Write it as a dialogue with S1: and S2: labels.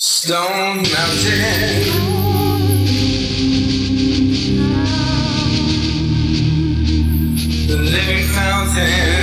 S1: Stone Mountain. The living fountain.